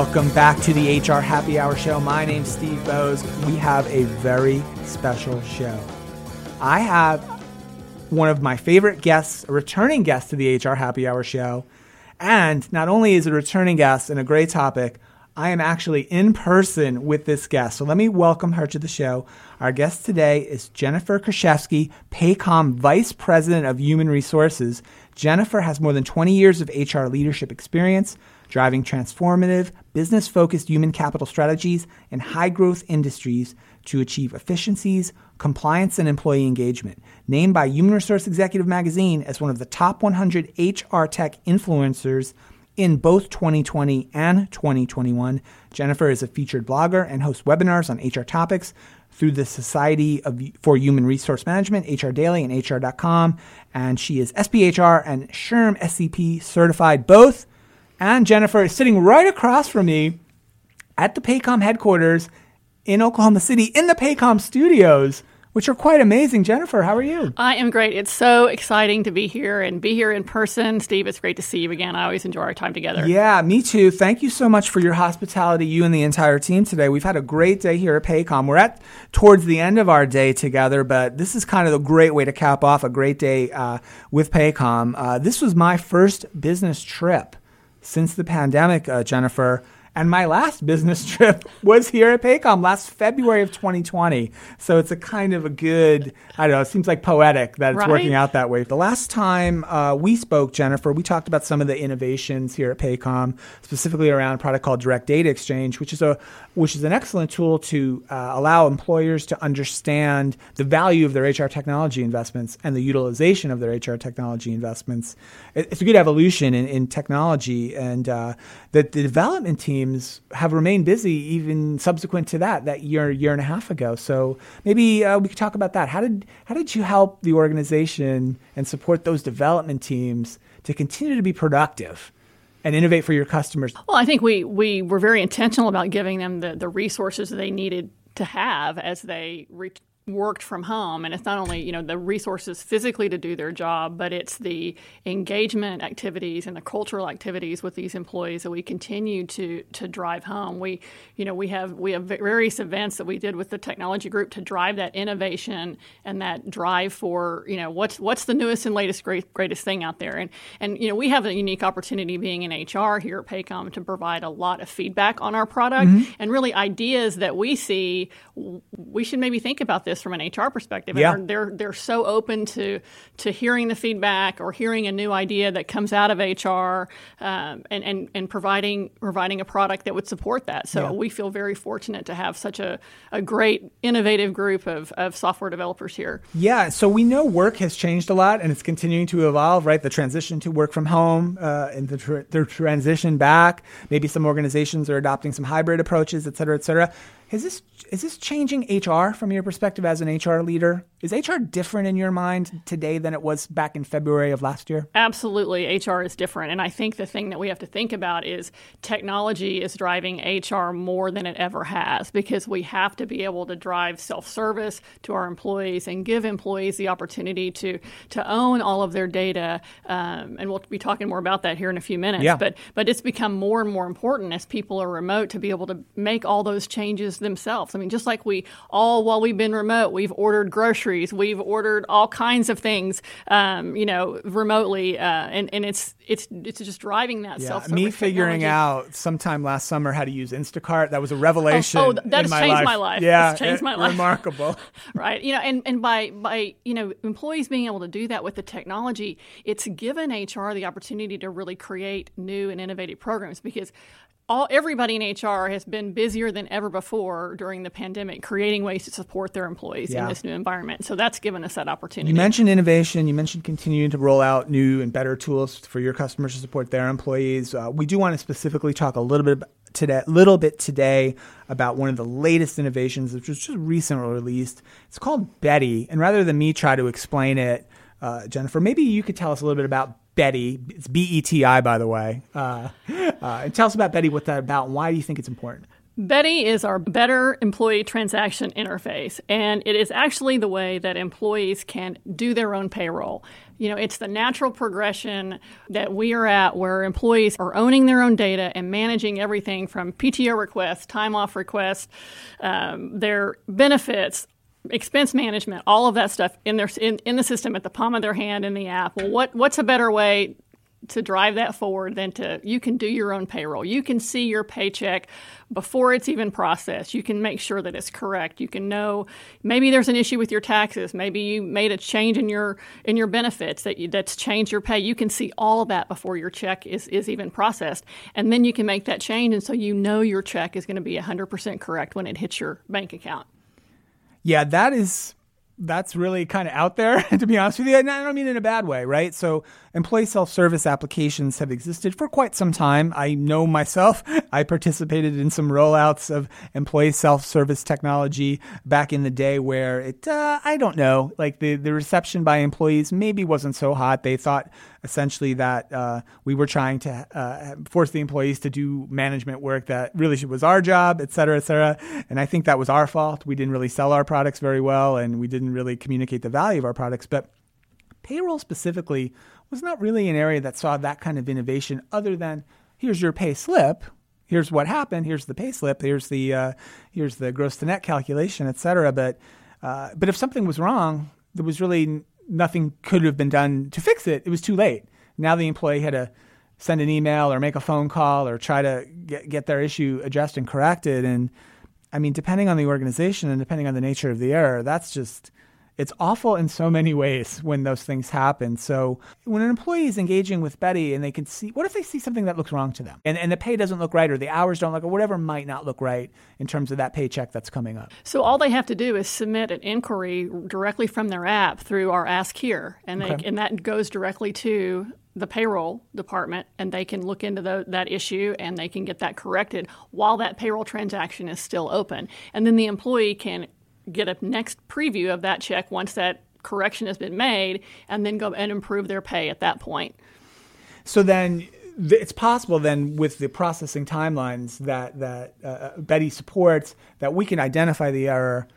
Welcome back to the HR Happy Hour Show. My name's Steve Boese. We have a very special show. I have one of my favorite guests, a returning guest to the HR Happy Hour Show. And not only is it a returning guest and a great topic, I am actually in person with this guest. So let me welcome her to the show. Our guest today is Jennifer Kraszewski, Paycom Vice President of Human Resources. Jennifer has more than 20 years of HR leadership experience, driving transformative, business focused human capital strategies in high growth industries to achieve efficiencies, compliance, and employee engagement. Named by Human Resource Executive Magazine as one of the top 100 HR tech influencers in both 2020 and 2021. Jennifer is a featured blogger and hosts webinars on HR topics through the Society of, for Human Resource Management, HR Daily, and HR.com. And she is SPHR and SHRM SCP certified both. And Jennifer is sitting right across from me at the Paycom headquarters in Oklahoma City in the Paycom studios which are quite amazing. Jennifer, how are you? I am great. It's so exciting to be here and be here in person. Steve, it's great to see you again. I always enjoy our time together. Yeah, me too. Thank you so much for your hospitality, you and the entire team today. We've had a great day here at Paycom. We're at towards the end of our day together, but this is kind of a great way to cap off a great day uh, with Paycom. Uh, this was my first business trip since the pandemic, uh, Jennifer. And my last business trip was here at Paycom last February of 2020. So it's a kind of a good, I don't know, it seems like poetic that it's right? working out that way. The last time uh, we spoke, Jennifer, we talked about some of the innovations here at Paycom, specifically around a product called Direct Data Exchange, which is a which is an excellent tool to uh, allow employers to understand the value of their HR technology investments and the utilization of their HR technology investments. It's a good evolution in, in technology, and uh, that the development teams have remained busy even subsequent to that, that year, year and a half ago. So maybe uh, we could talk about that. How did how did you help the organization and support those development teams to continue to be productive? and innovate for your customers? Well, I think we, we were very intentional about giving them the, the resources they needed to have as they re- worked from home and it's not only you know the resources physically to do their job but it's the engagement activities and the cultural activities with these employees that we continue to to drive home we you know we have we have various events that we did with the technology group to drive that innovation and that drive for you know what's what's the newest and latest great, greatest thing out there and and you know we have a unique opportunity being in HR here at Paycom to provide a lot of feedback on our product mm-hmm. and really ideas that we see we should maybe think about this from an HR perspective. Yeah. And they're, they're so open to to hearing the feedback or hearing a new idea that comes out of HR um, and, and, and providing providing a product that would support that. So yeah. we feel very fortunate to have such a, a great innovative group of, of software developers here. Yeah, so we know work has changed a lot and it's continuing to evolve, right? The transition to work from home uh, and the, tr- the transition back. Maybe some organizations are adopting some hybrid approaches, et cetera, et cetera. Is this is this changing HR from your perspective as an HR leader? Is HR different in your mind today than it was back in February of last year? Absolutely, HR is different. And I think the thing that we have to think about is technology is driving HR more than it ever has because we have to be able to drive self service to our employees and give employees the opportunity to, to own all of their data. Um, and we'll be talking more about that here in a few minutes. Yeah. But, but it's become more and more important as people are remote to be able to make all those changes themselves. I mean, just like we all, while we've been remote, we've ordered groceries, we've ordered all kinds of things, um, you know, remotely, uh, and and it's it's it's just driving that yeah, self. Me figuring technology. out sometime last summer how to use Instacart that was a revelation. Oh, oh that has my changed life. my life. Yeah, it's changed it, my life. Remarkable, right? You know, and and by by you know employees being able to do that with the technology, it's given HR the opportunity to really create new and innovative programs because all everybody in HR has been busier than ever before during the pandemic, creating ways to support their employees yeah. in this new environment. So that's given us that opportunity. You mentioned innovation. You mentioned continuing to roll out new and better tools for your customers to support their employees. Uh, we do want to specifically talk a little bit today, little bit today about one of the latest innovations, which was just recently released. It's called Beti, and rather than me try to explain it, uh, Jennifer, maybe you could tell us a little bit about Beti. It's B E T I, by the way. Uh, uh, and tell us about Beti, what that about, and why do you think it's important? Beti is our better employee transaction interface, and it is actually the way that employees can do their own payroll. You know, it's the natural progression that we are at where employees are owning their own data and managing everything from PTO requests, time off requests, um, their benefits, expense management, all of that stuff in their in, in the system at the palm of their hand in the app. Well, what what's a better way to drive that forward than to you can do your own payroll. You can see your paycheck before it's even processed. You can make sure that it's correct. You can know maybe there's an issue with your taxes. Maybe you made a change in your in your benefits that you, that's changed your pay. You can see all of that before your check is is even processed, and then you can make that change, and so you know your check is going to be 100% correct when it hits your bank account. Yeah, that is that's really kind of out there, to be honest with you. And I don't mean in a bad way, right? So employee self-service applications have existed for quite some time. I know myself, I participated in some rollouts of employee self-service technology back in the day where it, uh, I don't know, like the, the reception by employees maybe wasn't so hot. They thought essentially that uh, we were trying to uh, force the employees to do management work that really was our job, et cetera, et cetera. And I think that was our fault. We didn't really sell our products very well and we didn't really communicate the value of our products. But payroll specifically was not really an area that saw that kind of innovation other than here's your pay slip here's what happened here's the pay slip here's the uh, here's the gross to net calculation et cetera but uh, but if something was wrong there was really nothing could have been done to fix it. It was too late. Now the employee had to send an email or make a phone call or try to get, get their issue addressed and corrected. And i mean depending on the organization and depending on the nature of the error that's just it's awful in so many ways when those things happen. So when an employee is engaging with Beti and they can see, what if they see something that looks wrong to them and, and the pay doesn't look right or the hours don't look or whatever might not look right in terms of that paycheck that's coming up? So all they have to do is submit an inquiry directly from their app through our Ask Here, and they, okay. and that goes directly to the payroll department and they can look into the, that issue and they can get that corrected while that payroll transaction is still open. And then the employee can get a next preview of that check once that correction has been made and then go and improve their pay at that point. So then it's possible then with the processing timelines that that uh, Beti supports that we can identify the error,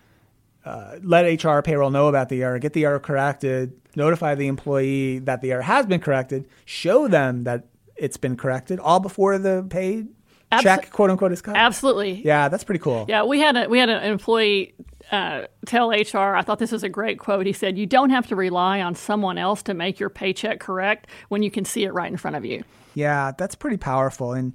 uh, let HR payroll know about the error, get the error corrected, notify the employee that the error has been corrected, show them that it's been corrected, all before the pay Abs- check quote unquote is cut. Absolutely. Yeah, that's pretty cool. Yeah, we had a we had an employee uh, tell HR, I thought this was a great quote. He said, You don't have to rely on someone else to make your paycheck correct when you can see it right in front of you. Yeah, that's pretty powerful. And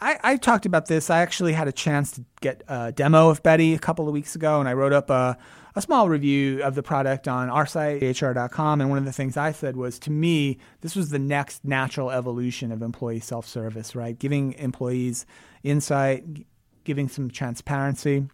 I, I talked about this. I actually had a chance to get a demo of Beti a couple of weeks ago, and I wrote up a, a small review of the product on our site, hr.com. And one of the things I said was to me, this was the next natural evolution of employee self service, right? Giving employees insight, giving some transparency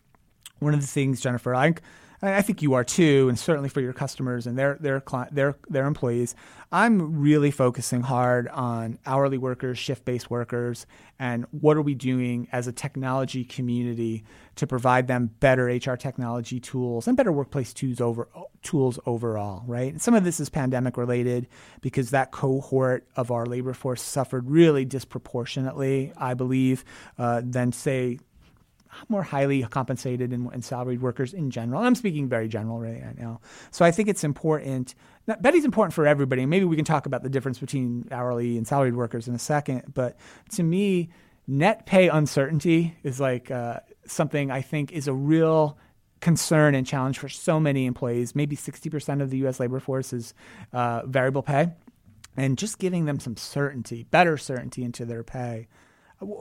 one of the things, Jennifer, I, I think you are too, and certainly for your customers and their their their their employees. I'm really focusing hard on hourly workers, shift based workers, and what are we doing as a technology community to provide them better HR technology tools and better workplace tools over tools overall, right? And some of this is pandemic related because that cohort of our labor force suffered really disproportionately, I believe, uh, than say more highly compensated and, and, salaried workers in general. And I'm speaking very general right now. So I think it's important. Beti's important for everybody. Maybe we can talk about the difference between hourly and salaried workers in a second. But to me, net pay uncertainty is like uh, something I think is a real concern and challenge for so many employees. Maybe 60% of the U.S. labor force is uh, variable pay. And just giving them some certainty, better certainty into their pay.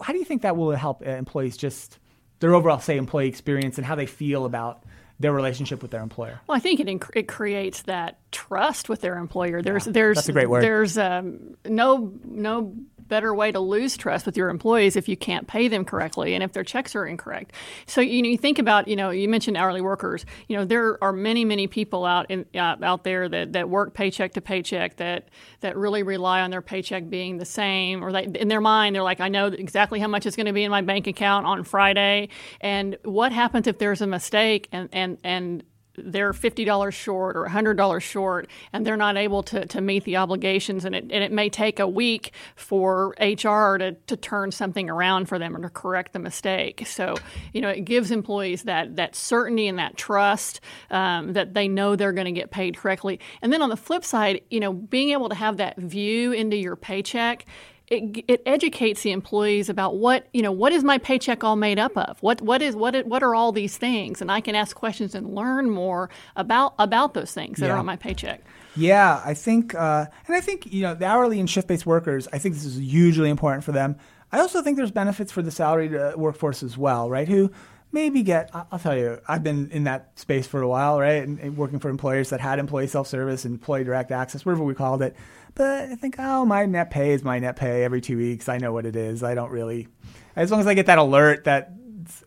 How do you think that will help uh, employees just their overall say employee experience and how they feel about their relationship with their employer. Well, I think it inc- it creates that trust with their employer. There's yeah, there's that's a great word. There's um, no no better way to lose trust with your employees if you can't pay them correctly and if their checks are incorrect. So you know, you think about you know you mentioned hourly workers. You know there are many many people out in uh, out there that, that work paycheck to paycheck that that really rely on their paycheck being the same or they, in their mind they're like I know exactly how much is going to be in my bank account on Friday and what happens if there's a mistake and and and they're $50 short or $100 short and they're not able to, to meet the obligations and it, and it may take a week for hr to, to turn something around for them or to correct the mistake. So you know it gives employees that that certainty and that trust um, that they know they're going to get paid correctly. And then on the flip side you know being able to have that view into your paycheck it, it educates the employees about what you know what is my paycheck all made up of what what is what what are all these things and I can ask questions and learn more about about those things that Yeah. are on my paycheck. Yeah, I think, uh, and I think you know the hourly and shift-based workers. I think this is hugely important for them. I also think there's benefits for the salaried uh, workforce as well, right? Who maybe get. I'll tell you, I've been in that space for a while, right? And, and working for employers that had employee self-service and employee direct access, whatever we called it. But I think, oh, my net pay is my net pay every two weeks. I know what it is. I don't really, as long as I get that alert that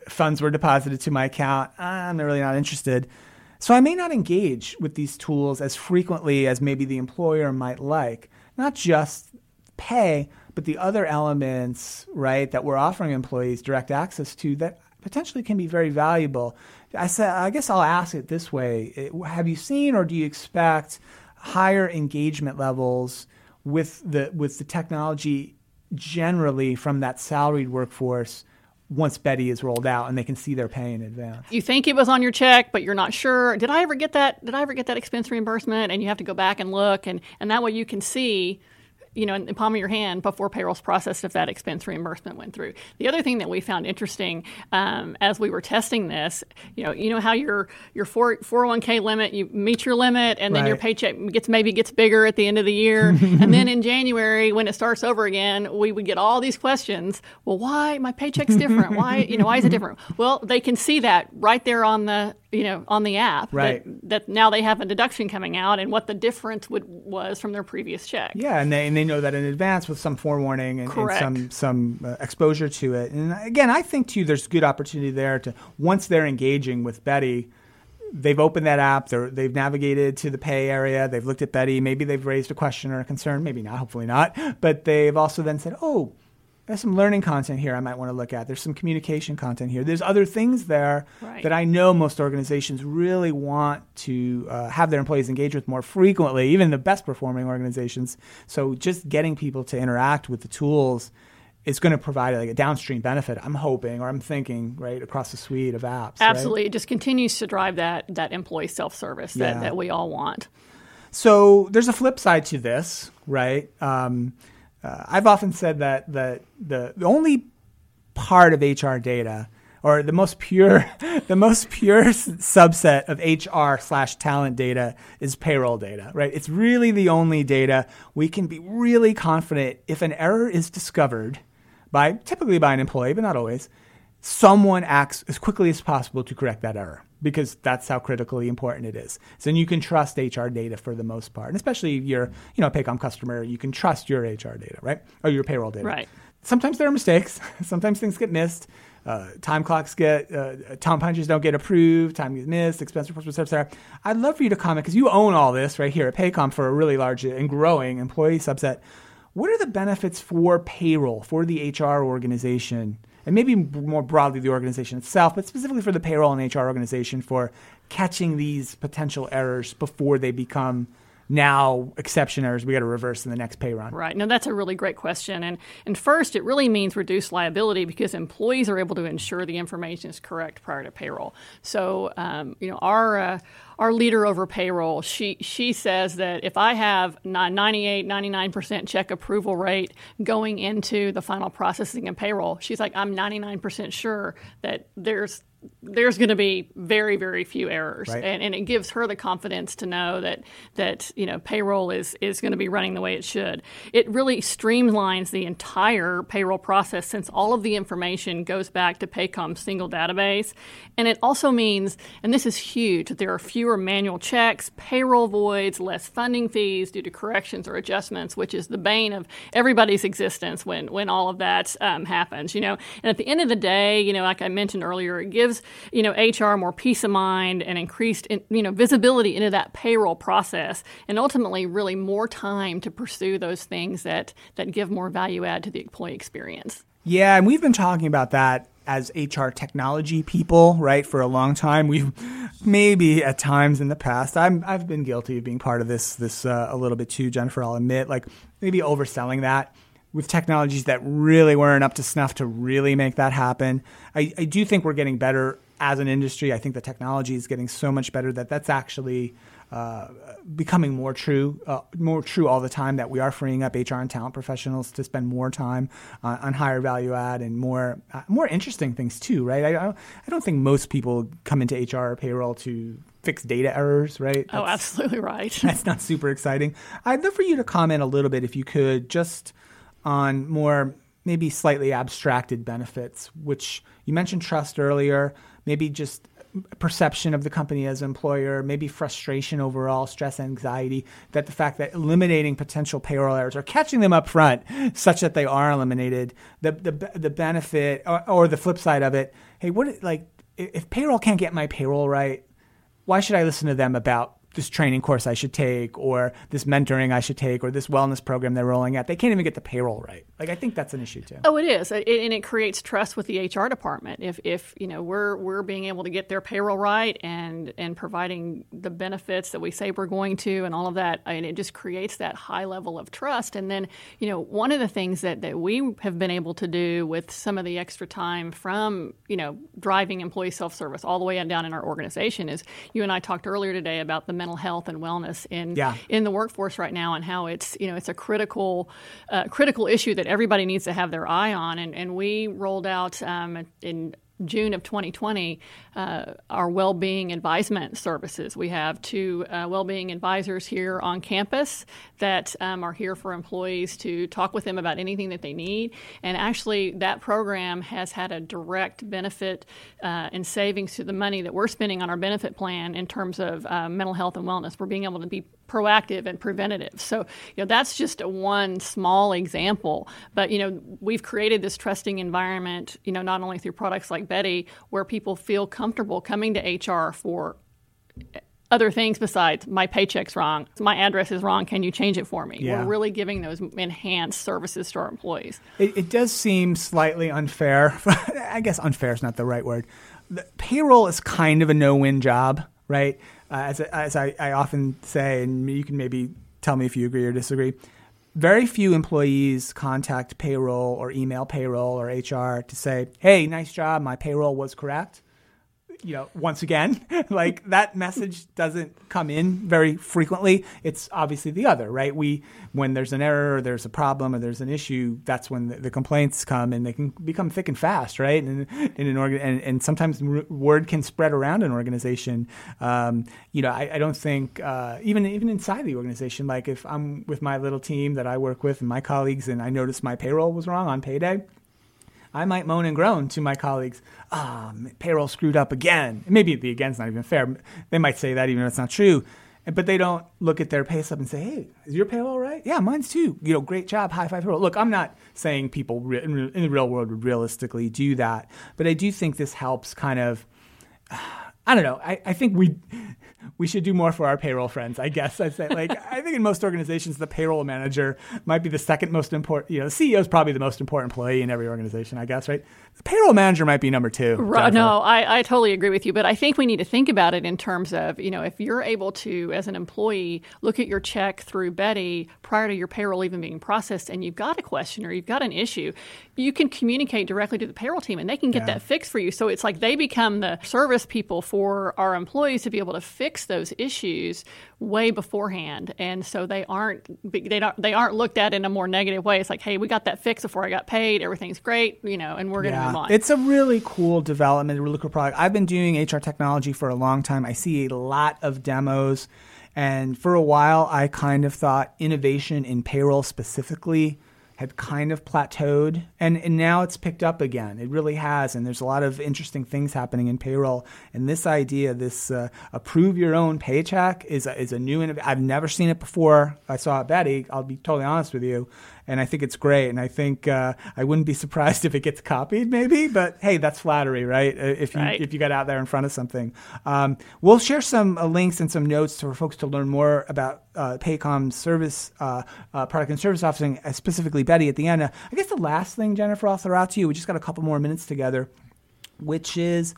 funds were deposited to my account, I'm really not interested. So I may not engage with these tools as frequently as maybe the employer might like. Not just pay, but the other elements, right, that we're offering employees direct access to that potentially can be very valuable. I said, I guess I'll ask it this way: eh, Have you seen or do you expect higher engagement levels with the with the technology generally from that salaried workforce once Beti is rolled out and they can see their pay in advance? You think it was on your check, but you're not sure. Did I ever get that? Did I ever get that expense reimbursement? And you have to go back and look, and and that way you can see. You know, in the palm of your hand before payroll's processed, if that expense reimbursement went through. The other thing that we found interesting um, as we were testing this, you know, you know how your your four, four hundred one k limit, you meet your limit, and then your paycheck gets maybe gets bigger at the end of the year, and then in January when it starts over again, we would get all these questions. Well, why my paycheck's different? Why you know why is it different? Well, they can see that right there on the you know on the app Right. that, that now they have a deduction coming out and what the difference would was from their previous check. Yeah, and they and they know that in advance with some forewarning and, and some some uh, exposure to it. And again, I think too, there's good opportunity there to once they're engaging with Beti, they've opened that app, they're, they've navigated to the pay area, they've looked at Beti, maybe they've raised a question or a concern, maybe not, hopefully not, but they've also then said, oh. There's some learning content here I might want to look at. There's some communication content here. There's other things there Right. that I know most organizations really want to uh, have their employees engage with more frequently, even the best performing organizations. So just getting people to interact with the tools is going to provide like a downstream benefit. I'm hoping, or I'm thinking, right across the suite of apps. right? Absolutely, it just continues to drive that that employee self service that, Yeah. that we all want. So there's a flip side to this, right? Um, uh, I've often said that that the, the only part of HR data, or the most pure, the most pure subset of HR slash talent data is payroll data, right? It's really the only data we can be really confident if an error is discovered by typically by an employee, but not always. Someone acts as quickly as possible to correct that error because that's how critically important it is. So you can trust HR data for the most part, and especially if you're, you know, a Paycom customer, you can trust your HR data, right, or your payroll data. Right. Sometimes there are mistakes. Sometimes things get missed. Uh, time clocks get, uh, time punches don't get approved. Time gets missed. Expense reports, et cetera. I'd love for you to comment because you own all this right here at Paycom for a really large and growing employee subset. What are the benefits for payroll for the HR organization, and maybe more broadly the organization itself, but specifically for the payroll and HR organization for catching these potential errors before they become now exception errors we got to reverse in the next pay run? Right. No, that's a really great question. And and first, it really means reduced liability because employees are able to ensure the information is correct prior to payroll. So, um, you know, our uh, our leader over payroll, she she says that if I have ni- 98, 99% check approval rate going into the final processing and payroll, she's like, I'm 99% sure that there's there's going to be very very few errors. Right. and, and it gives her the confidence to know that that you know payroll is is going to be running the way it should. It really streamlines the entire payroll process since all of the information goes back to paycom's single database. And it also means and this is huge that there are fewer manual checks payroll voids less funding fees due to corrections or adjustments which is the bane of everybody's existence when when all of that um, happens you know? And at the end of the day you know like i mentioned earlier it gives you know hr more peace of mind and increased in- you know visibility into that payroll process and ultimately really more time to pursue those things that that give more value add to the employee experience. Yeah, and we've been talking about that as HR technology people, right, for a long time, we've maybe at times in the past, I'm, I've been guilty of being part of this, this uh, a little bit too, Jennifer, I'll admit, like maybe overselling that with technologies that really weren't up to snuff to really make that happen. I, I do think we're getting better as an industry. I think the technology is getting so much better that that's actually uh, becoming more true, uh, more true all the time. That we are freeing up HR and talent professionals to spend more time uh, on higher value add and more uh, more interesting things too, right? I, I don't think most people come into HR or payroll to fix data errors, right? Oh, that's, oh, absolutely right. that's not super exciting. I'd love for you to comment a little bit, if you could, just on more maybe slightly abstracted benefits, which you mentioned trust earlier, maybe just perception of the company as employer, maybe frustration overall, stress, anxiety, that the fact that eliminating potential payroll errors or catching them up front such that they are eliminated, the the, the benefit or, or the flip side of it, hey, what like if payroll can't get my payroll right, why should I listen to them about this training course I should take or this mentoring I should take or this wellness program they're rolling out. They can't even get the payroll right. Like I think that's an issue too. Oh, it is, it, and it creates trust with the HR department. If if you know we're we're being able to get their payroll right and and providing the benefits that we say we're going to and all of that, and it just creates that high level of trust. And then you know one of the things that that we have been able to do with some of the extra time from you know driving employee self service all the way down in our organization is you and I talked earlier today about the mental health and wellness in yeah. in the workforce right now, and how it's you know it's a critical uh, critical issue that everybody needs to have their eye on. And, and we rolled out um, in June of 2020, uh, our well-being advisement services. We have two uh, well-being advisors here on campus that um, are here for employees to talk with them about anything that they need. And actually, that program has had a direct benefit uh, in savings to the money that we're spending on our benefit plan in terms of uh, mental health and wellness. We're being able to be proactive and preventative. So, you know, that's just a one small example. But, you know, we've created this trusting environment, you know, not only through products like Beti, where people feel comfortable coming to HR for other things besides my paycheck's wrong, my address is wrong, can you change it for me? Yeah. We're really giving those enhanced services to our employees. It, it does seem slightly unfair. I guess unfair is not the right word. The payroll is kind of a no win job, right? Uh, as, as I, I often say, and you can maybe tell me if you agree or disagree, very few employees contact payroll or email payroll or HR to say, hey, nice job, my payroll was correct you know, once again, like that message doesn't come in very frequently. It's obviously the other, right? We, when there's an error, or there's a problem, or there's an issue, that's when the, the complaints come, and they can become thick and fast, right? And in an organ, and, and sometimes word can spread around an organization. Um, you know, I, I don't think uh, even even inside the organization, like if I'm with my little team that I work with and my colleagues, and I notice my payroll was wrong on payday I might moan and groan to my colleagues, ah, payroll screwed up again. Maybe the again's not even fair. They might say that even if it's not true. But they don't look at their pay stub and say, hey, is your payroll right? Yeah, mine's too. You know, great job, high five payroll. Look, I'm not saying people in the real world would realistically do that. But I do think this helps kind of, I don't know, I, I think we we should do more for our payroll friends. I guess I say like I think in most organizations the payroll manager might be the second most important. You know, the CEO is probably the most important employee in every organization. I guess right. The payroll manager might be number two. Right, no, I, I totally agree with you, but I think we need to think about it in terms of you know if you're able to as an employee look at your check through Beti prior to your payroll even being processed, and you've got a question or you've got an issue, you can communicate directly to the payroll team, and they can get yeah. that fixed for you. So it's like they become the service people for our employees to be able to fix those issues way beforehand, and so they aren't they don't they aren't looked at in a more negative way. It's like, hey, we got that fixed before I got paid. Everything's great, you know, and we're going to yeah. move on. It's a really cool development, a really cool product. I've been doing HR technology for a long time. I see a lot of demos. And for a while, I kind of thought innovation in payroll specifically had kind of plateaued and, and now it's picked up again. It really has. And there's a lot of interesting things happening in payroll. And this idea, this uh, approve your own paycheck is a, is a new, innovation. I've never seen it before. I saw it Beti I'll be totally honest with you and I think it's great. And I think uh, I wouldn't be surprised if it gets copied, maybe. But hey, that's flattery, right? Uh, if you right. if you got out there in front of something, um, we'll share some uh, links and some notes for folks to learn more about uh, Paycom's service uh, uh, product and service offering, specifically Beti. at the end. I guess the last thing, Jennifer, I'll throw out to you. We just got a couple more minutes together which is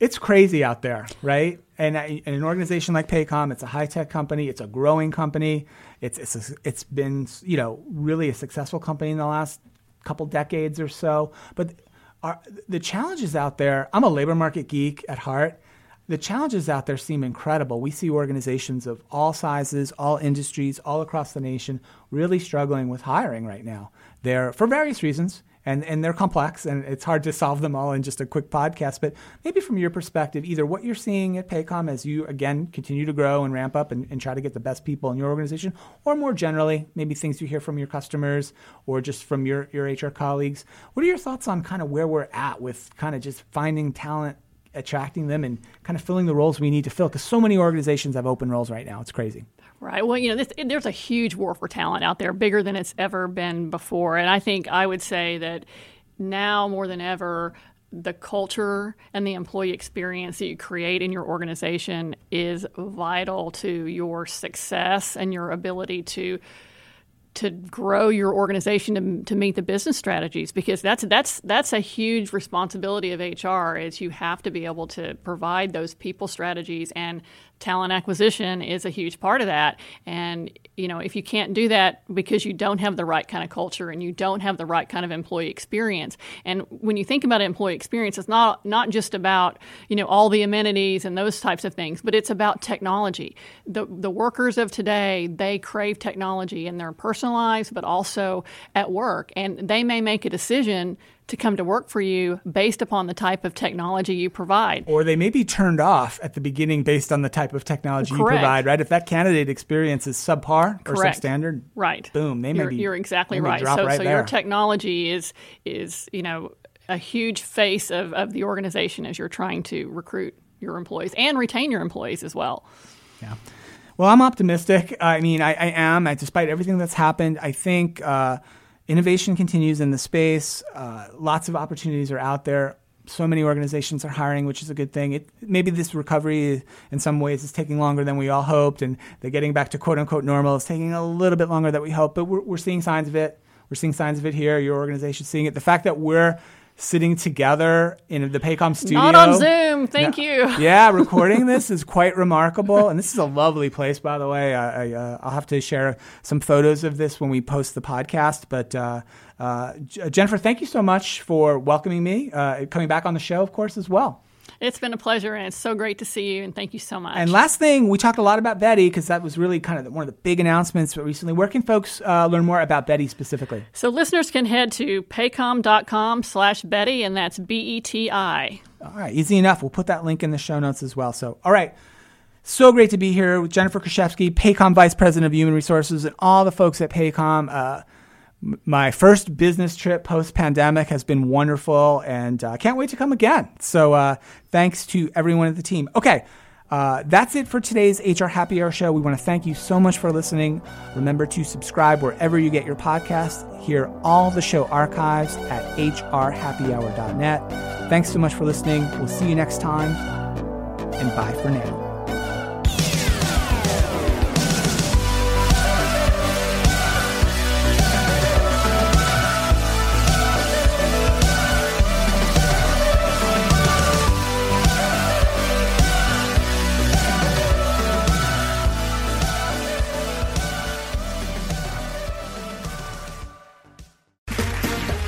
it's crazy out there, right? And, and an organization like Paycom, it's a high tech company, it's a growing company, it's it's a, it's been you know really a successful company in the last couple decades or so. But our, the challenges out there, I'm a labor market geek at heart. The challenges out there seem incredible. We see organizations of all sizes, all industries, all across the nation really struggling with hiring right now. They're for various reasons and, and they're complex and it's hard to solve them all in just a quick podcast. But maybe from your perspective, either what you're seeing at Paycom as you again continue to grow and ramp up and, and try to get the best people in your organization, or more generally, maybe things you hear from your customers or just from your, your HR colleagues. What are your thoughts on kind of where we're at with kind of just finding talent attracting them and kind of filling the roles we need to fill because so many organizations have open roles right now. It's crazy. Right. Well, you know, this, there's a huge war for talent out there, bigger than it's ever been before. And I think I would say that now more than ever, the culture and the employee experience that you create in your organization is vital to your success and your ability to to grow your organization to, to meet the business strategies because that's that's that's a huge responsibility of HR is you have to be able to provide those people strategies and talent acquisition is a huge part of that. And you know if you can't do that because you don't have the right kind of culture and you don't have the right kind of employee experience. And when you think about employee experience it's not not just about you know all the amenities and those types of things but it's about technology. The the workers of today they crave technology in their personal lives but also at work. And they may make a decision to come to work for you based upon the type of technology you provide. Or they may be turned off at the beginning based on the type of technology Correct. you provide, right? If that candidate experience is subpar or Correct. substandard, right? Boom, they may you're, be. You're exactly right. So, right so your technology is is you know a huge face of, of the organization as you're trying to recruit your employees and retain your employees as well. Yeah. Well, I'm optimistic. I mean, I, I am. I, despite everything that's happened, I think. Uh, innovation continues in the space. Uh, lots of opportunities are out there. So many organizations are hiring, which is a good thing. It, maybe this recovery, in some ways, is taking longer than we all hoped, and the getting back to quote unquote normal is taking a little bit longer than we hoped. But we're, we're seeing signs of it. We're seeing signs of it here. Your organization's seeing it. The fact that we're sitting together in the Paycom studio. Not on Zoom, thank you. yeah, recording this is quite remarkable, and this is a lovely place, by the way. I, I, will uh, have to share some photos of this when we post the podcast. But uh, uh, Jennifer, thank you so much for welcoming me, uh, coming back on the show, of course, as well. It's been a pleasure, and it's so great to see you, and thank you so much. And last thing, we talked a lot about Beti because that was really kind of one of the big announcements recently. Where can folks uh, learn more about Beti specifically? So listeners can head to paycom.com slash Beti, and that's B-E-T-I. All right, easy enough. We'll put that link in the show notes as well. So, all right. So great to be here with Jennifer Kraszewski, Paycom Vice President of Human Resources, and all the folks at Paycom. Uh, my first business trip post pandemic has been wonderful and I uh, can't wait to come again. So, uh, thanks to everyone at the team. Okay, uh, that's it for today's HR Happy Hour show. We want to thank you so much for listening. Remember to subscribe wherever you get your podcast. Hear all the show archives at hrhappyhour.net. Thanks so much for listening. We'll see you next time, and bye for now.